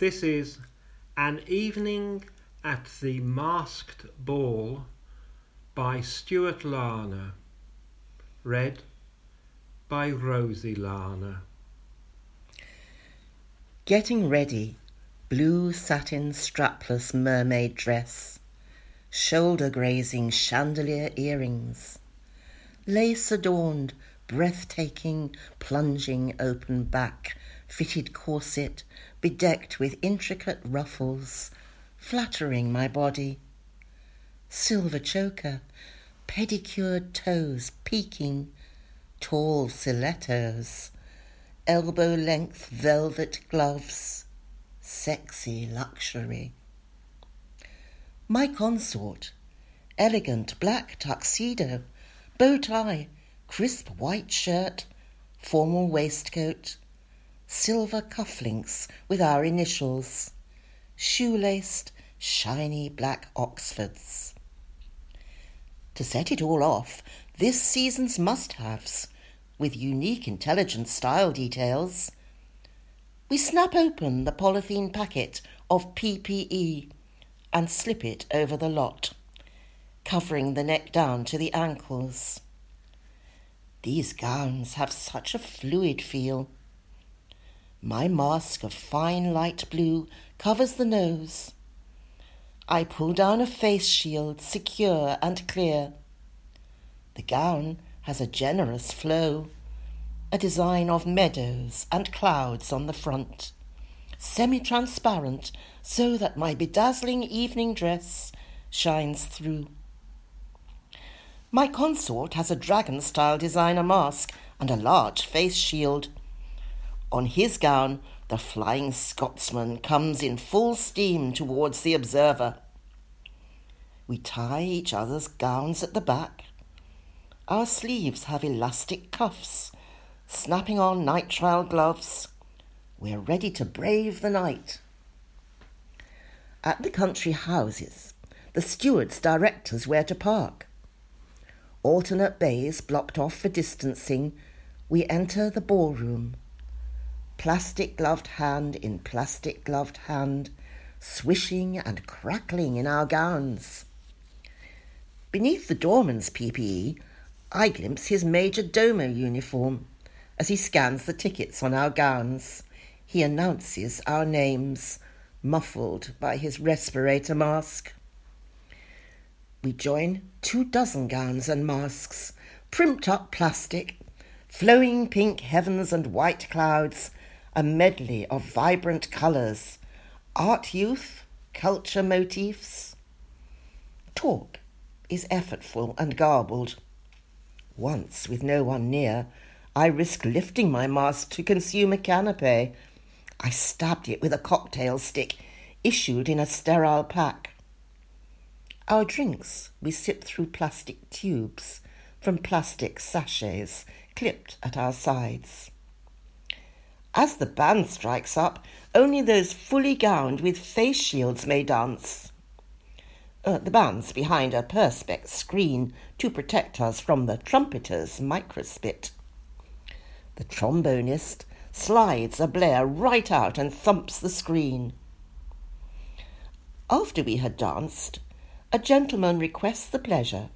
This is An Evening at the Masked Ball by Stuart Larner. Read by Rosie Larner. Getting ready, blue satin strapless mermaid dress, shoulder grazing chandelier earrings, lace adorned, breathtaking, plunging open back, fitted corset, bedecked with intricate ruffles, flattering my body. Silver choker, pedicured toes peeking, tall stilettos elbow length velvet gloves, sexy luxury. My consort, elegant black tuxedo, bow tie, crisp white shirt, formal waistcoat, silver cufflinks with our initials, shoelaced, shiny black Oxfords. To set it all off, this season's must haves with unique intelligent style details. We snap open the polythene packet of PPE and slip it over the lot, covering the neck down to the ankles. These gowns have such a fluid feel. My mask of fine light blue covers the nose. I pull down a face shield secure and clear. The gown has a generous flow, a design of meadows and clouds on the front, semi transparent so that my bedazzling evening dress shines through. My consort has a dragon style designer mask and a large face shield. On his gown, the Flying Scotsman comes in full steam towards the observer. We tie each other's gowns at the back our sleeves have elastic cuffs, snapping on nitrile gloves. We're ready to brave the night. At the country houses, the stewards direct us where to park. Alternate bays blocked off for distancing, we enter the ballroom. Plastic gloved hand in plastic gloved hand, swishing and crackling in our gowns. Beneath the doorman's PPE I glimpse his Major Domo uniform. As he scans the tickets on our gowns, he announces our names, muffled by his respirator mask. We join two dozen gowns and masks, primped up plastic, flowing pink heavens and white clouds, a medley of vibrant colours, art youth, culture motifs. Talk is effortful and garbled. Once, with no one near, I risked lifting my mask to consume a canapé. I stabbed it with a cocktail stick issued in a sterile pack. Our drinks we sip through plastic tubes from plastic sachets clipped at our sides. As the band strikes up, only those fully gowned with face shields may dance. Uh, the band's behind a perspex screen to protect us from the trumpeter's microspit. The trombonist slides a blare right out and thumps the screen. After we had danced, a gentleman requests the pleasure,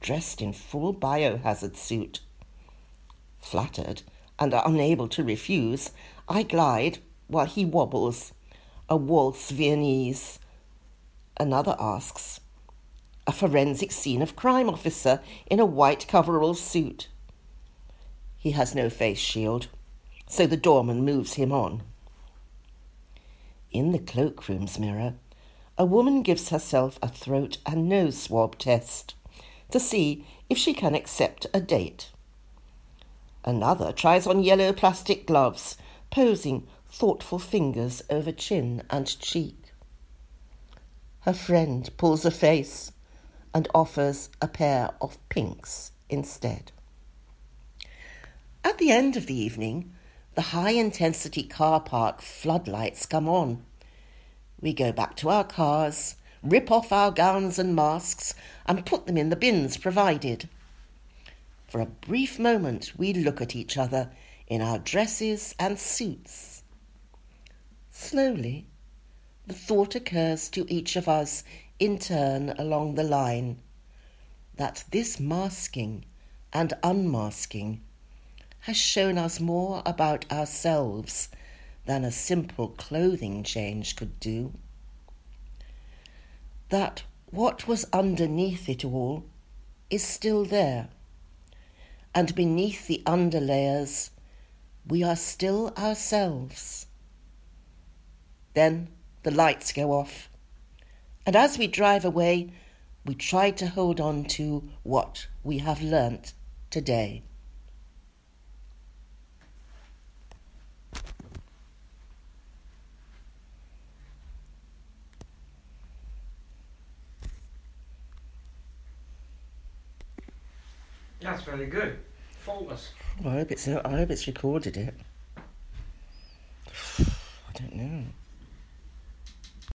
dressed in full biohazard suit. Flattered and are unable to refuse, I glide while he wobbles, a waltz Viennese Another asks, a forensic scene of crime officer in a white coverall suit. He has no face shield, so the doorman moves him on. In the cloakroom's mirror, a woman gives herself a throat and nose swab test to see if she can accept a date. Another tries on yellow plastic gloves, posing thoughtful fingers over chin and cheek. Her friend pulls a face and offers a pair of pinks instead. At the end of the evening, the high intensity car park floodlights come on. We go back to our cars, rip off our gowns and masks, and put them in the bins provided. For a brief moment, we look at each other in our dresses and suits. Slowly, the thought occurs to each of us in turn along the line that this masking and unmasking has shown us more about ourselves than a simple clothing change could do. That what was underneath it all is still there, and beneath the underlayers, we are still ourselves. Then the lights go off, and as we drive away, we try to hold on to what we have learnt today. That's very good. Faultless. Well, I hope it's I hope it's recorded it. I don't know.